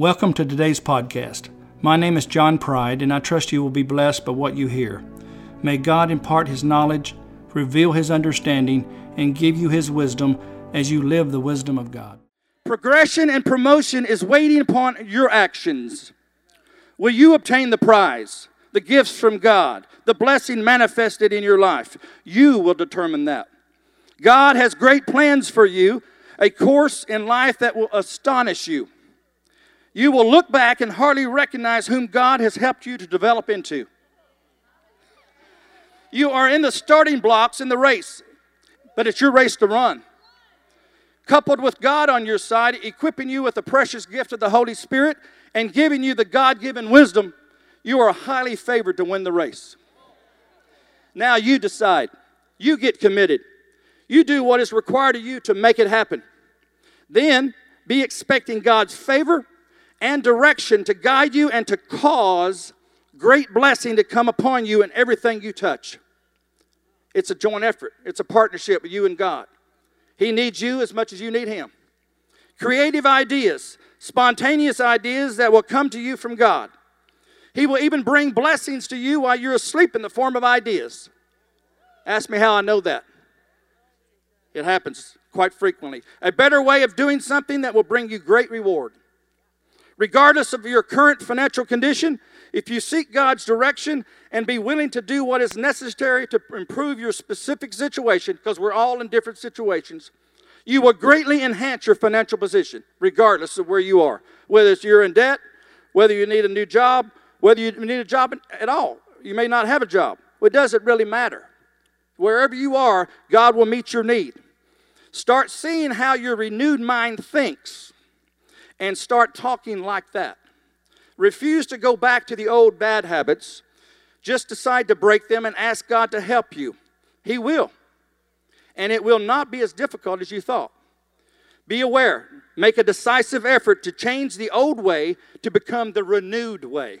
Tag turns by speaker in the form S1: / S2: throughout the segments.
S1: Welcome to today's podcast. My name is John Pride, and I trust you will be blessed by what you hear. May God impart His knowledge, reveal His understanding, and give you His wisdom as you live the wisdom of God.
S2: Progression and promotion is waiting upon your actions. Will you obtain the prize, the gifts from God, the blessing manifested in your life? You will determine that. God has great plans for you, a course in life that will astonish you you will look back and hardly recognize whom God has helped you to develop into. You are in the starting blocks in the race, but it's your race to run. Coupled with God on your side, equipping you with the precious gift of the Holy Spirit and giving you the God given wisdom, you are highly favored to win the race. Now you decide. You get committed. You do what is required of you to make it happen. Then be expecting God's favor and direction to guide you and to cause great blessing to come upon you in everything you touch. It's a joint effort, it's a partnership with you and God. He needs you as much as you need Him. Creative ideas, spontaneous ideas that will come to you from God. He will even bring blessings to you while you're asleep in the form of ideas. Ask me how I know that. It happens quite frequently. A better way of doing something that will bring you great reward. Regardless of your current financial condition, if you seek God's direction and be willing to do what is necessary to improve your specific situation, because we're all in different situations, you will greatly enhance your financial position, regardless of where you are. Whether it's you're in debt, whether you need a new job, whether you need a job at all. You may not have a job. Well, it doesn't really matter. Wherever you are, God will meet your need. Start seeing how your renewed mind thinks and start talking like that. Refuse to go back to the old bad habits. Just decide to break them and ask God to help you. He will. And it will not be as difficult as you thought. Be aware. Make a decisive effort to change the old way to become the renewed way.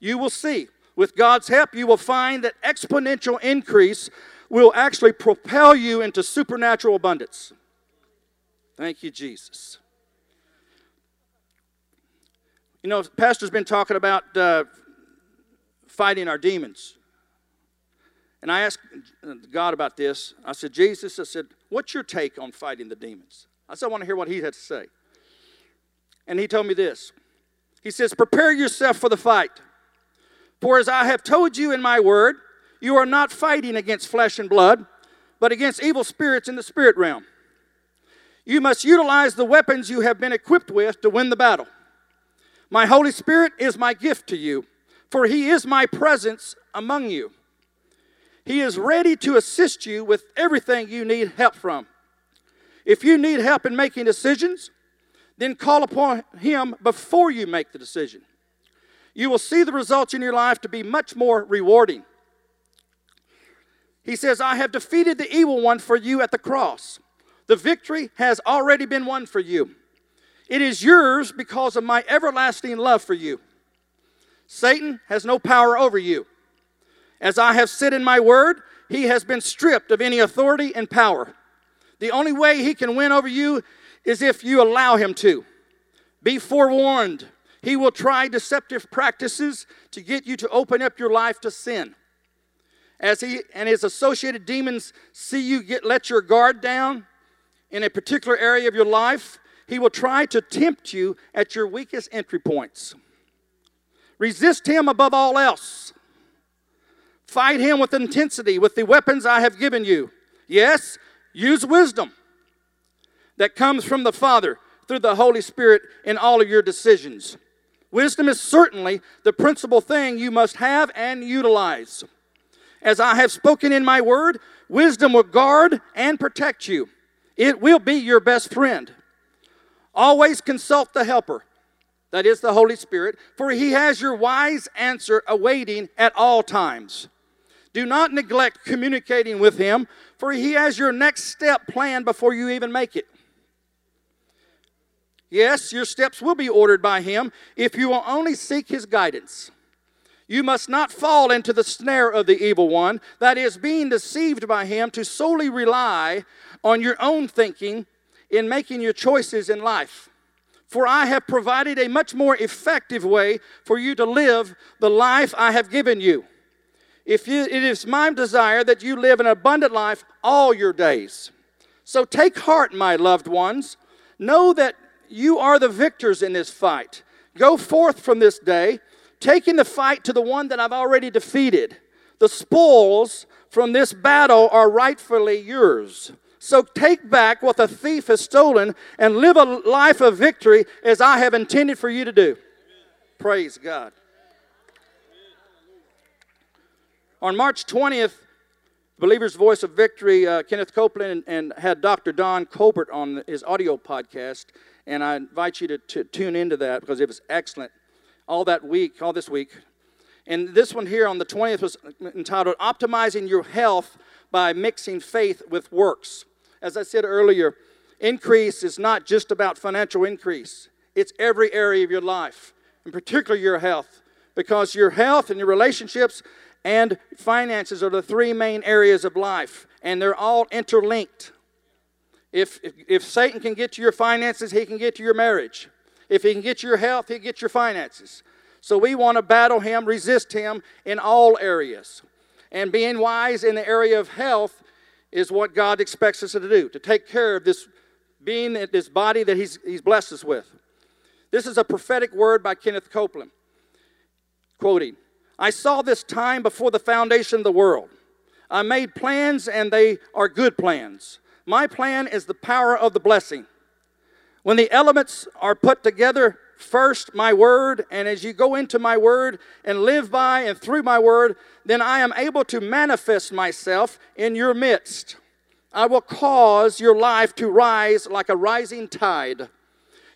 S2: You will see. With God's help, you will find that exponential increase will actually propel you into supernatural abundance. Thank you, Jesus. You know, Pastor's been talking about uh, fighting our demons. And I asked God about this. I said, Jesus, I said, what's your take on fighting the demons? I said, I want to hear what he had to say. And he told me this He says, Prepare yourself for the fight. For as I have told you in my word, you are not fighting against flesh and blood, but against evil spirits in the spirit realm. You must utilize the weapons you have been equipped with to win the battle. My Holy Spirit is my gift to you, for He is my presence among you. He is ready to assist you with everything you need help from. If you need help in making decisions, then call upon Him before you make the decision. You will see the results in your life to be much more rewarding. He says, I have defeated the evil one for you at the cross. The victory has already been won for you. It is yours because of my everlasting love for you. Satan has no power over you. As I have said in my word, he has been stripped of any authority and power. The only way he can win over you is if you allow him to. Be forewarned. He will try deceptive practices to get you to open up your life to sin. As he and his associated demons see you get let your guard down in a particular area of your life, he will try to tempt you at your weakest entry points. Resist him above all else. Fight him with intensity with the weapons I have given you. Yes, use wisdom that comes from the Father through the Holy Spirit in all of your decisions. Wisdom is certainly the principal thing you must have and utilize. As I have spoken in my word, wisdom will guard and protect you. It will be your best friend. Always consult the helper, that is the Holy Spirit, for he has your wise answer awaiting at all times. Do not neglect communicating with him, for he has your next step planned before you even make it. Yes, your steps will be ordered by him if you will only seek his guidance. You must not fall into the snare of the evil one, that is, being deceived by him to solely rely on your own thinking in making your choices in life. For I have provided a much more effective way for you to live the life I have given you. If you, it is my desire that you live an abundant life all your days. So take heart, my loved ones. Know that you are the victors in this fight. Go forth from this day, taking the fight to the one that I've already defeated. The spoils from this battle are rightfully yours. So take back what the thief has stolen and live a life of victory as I have intended for you to do. Praise God. On March 20th, Believer's Voice of Victory, uh, Kenneth Copeland and, and, had Dr. Don Colbert on his audio podcast, and I invite you to, to tune into that because it was excellent all that week, all this week. And this one here on the 20th was entitled Optimizing Your Health by Mixing Faith with Works. As I said earlier, increase is not just about financial increase, it's every area of your life, in particular your health, because your health and your relationships and finances are the three main areas of life, and they're all interlinked. If, if, if, Satan can get to your finances, he can get to your marriage. If he can get to your health, he can get your finances. So we want to battle him, resist him in all areas. And being wise in the area of health is what God expects us to do, to take care of this being, this body that He's, he's blessed us with. This is a prophetic word by Kenneth Copeland, quoting I saw this time before the foundation of the world. I made plans, and they are good plans. My plan is the power of the blessing. When the elements are put together, first my word, and as you go into my word and live by and through my word, then I am able to manifest myself in your midst. I will cause your life to rise like a rising tide.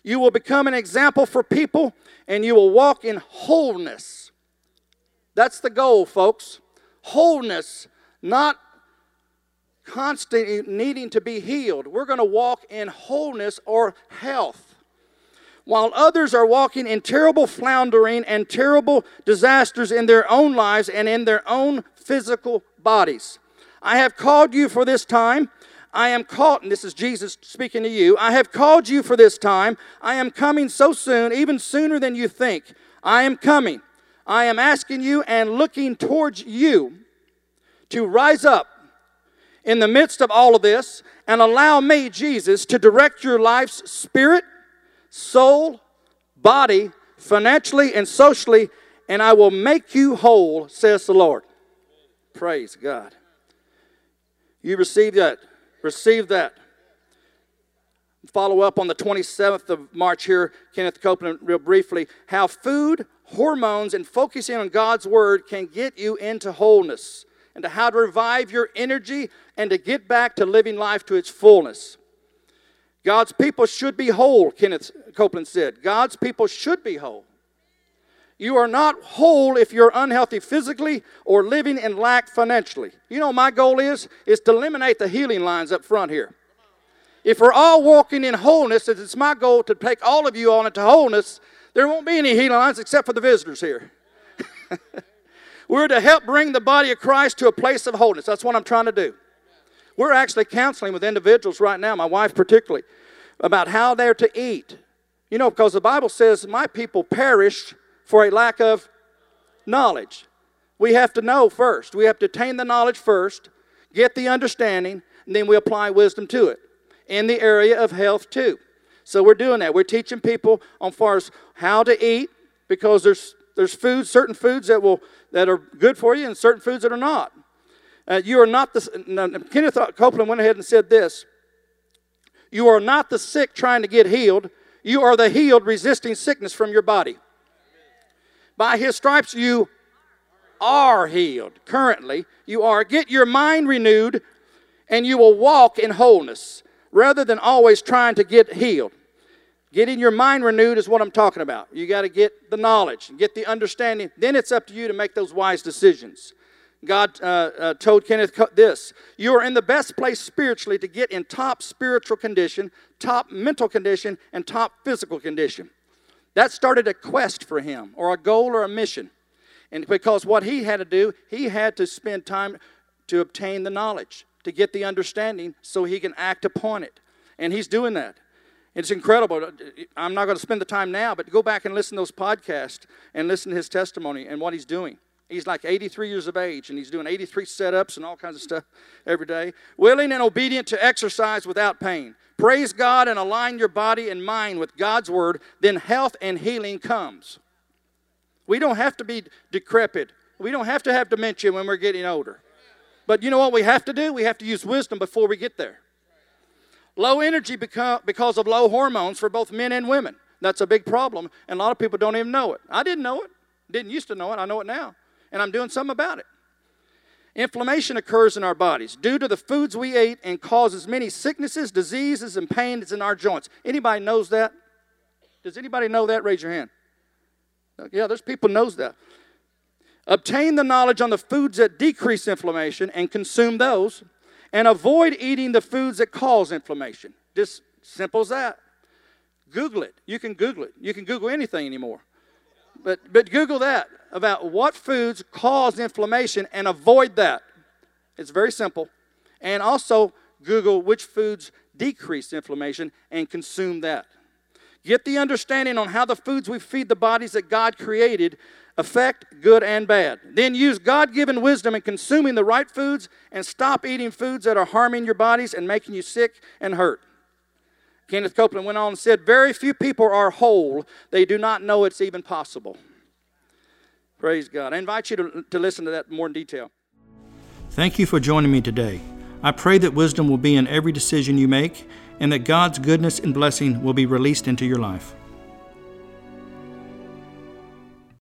S2: You will become an example for people, and you will walk in wholeness. That's the goal, folks. Wholeness, not constantly needing to be healed. We're going to walk in wholeness or health while others are walking in terrible floundering and terrible disasters in their own lives and in their own physical bodies. I have called you for this time. I am called, and this is Jesus speaking to you. I have called you for this time. I am coming so soon, even sooner than you think. I am coming. I am asking you and looking towards you to rise up in the midst of all of this and allow me, Jesus, to direct your life's spirit, soul, body, financially, and socially, and I will make you whole, says the Lord. Praise God. You receive that. Receive that. Follow up on the 27th of March here, Kenneth Copeland, real briefly, how food, hormones, and focusing on God's Word can get you into wholeness, and to how to revive your energy and to get back to living life to its fullness. God's people should be whole, Kenneth Copeland said. God's people should be whole. You are not whole if you're unhealthy physically or living in lack financially. You know my goal is is to eliminate the healing lines up front here. If we're all walking in wholeness, it's my goal to take all of you on into wholeness, there won't be any healing lines except for the visitors here. we're to help bring the body of Christ to a place of wholeness. That's what I'm trying to do. We're actually counseling with individuals right now, my wife particularly, about how they're to eat. You know, because the Bible says, My people perish for a lack of knowledge. We have to know first. We have to attain the knowledge first, get the understanding, and then we apply wisdom to it. In the area of health, too. So we're doing that. We're teaching people on far as how to eat because there's there's foods, certain foods that will that are good for you, and certain foods that are not. Uh, you are not the, Kenneth Copeland went ahead and said this You are not the sick trying to get healed, you are the healed resisting sickness from your body. By his stripes, you are healed. Currently, you are. Get your mind renewed, and you will walk in wholeness rather than always trying to get healed. Getting your mind renewed is what I'm talking about. You got to get the knowledge, get the understanding. Then it's up to you to make those wise decisions. God uh, uh, told Kenneth this You are in the best place spiritually to get in top spiritual condition, top mental condition, and top physical condition. That started a quest for him, or a goal, or a mission. And because what he had to do, he had to spend time to obtain the knowledge, to get the understanding so he can act upon it. And he's doing that. It's incredible. I'm not going to spend the time now, but go back and listen to those podcasts and listen to his testimony and what he's doing. He's like 83 years of age and he's doing 83 setups and all kinds of stuff every day. Willing and obedient to exercise without pain. Praise God and align your body and mind with God's word, then health and healing comes. We don't have to be decrepit. We don't have to have dementia when we're getting older. But you know what we have to do? We have to use wisdom before we get there. Low energy because of low hormones for both men and women. That's a big problem, and a lot of people don't even know it. I didn't know it. Didn't used to know it. I know it now, and I'm doing something about it. Inflammation occurs in our bodies due to the foods we ate and causes many sicknesses, diseases, and pains in our joints. Anybody knows that? Does anybody know that? Raise your hand. Yeah, there's people knows that. Obtain the knowledge on the foods that decrease inflammation and consume those and avoid eating the foods that cause inflammation. Just simple as that. Google it. You can Google it. You can Google anything anymore. But, but Google that about what foods cause inflammation and avoid that. It's very simple. And also Google which foods decrease inflammation and consume that. Get the understanding on how the foods we feed the bodies that God created affect good and bad. Then use God given wisdom in consuming the right foods and stop eating foods that are harming your bodies and making you sick and hurt. Kenneth Copeland went on and said, Very few people are whole, they do not know it's even possible. Praise God. I invite you to, to listen to that more in detail.
S1: Thank you for joining me today. I pray that wisdom will be in every decision you make and that God's goodness and blessing will be released into your life.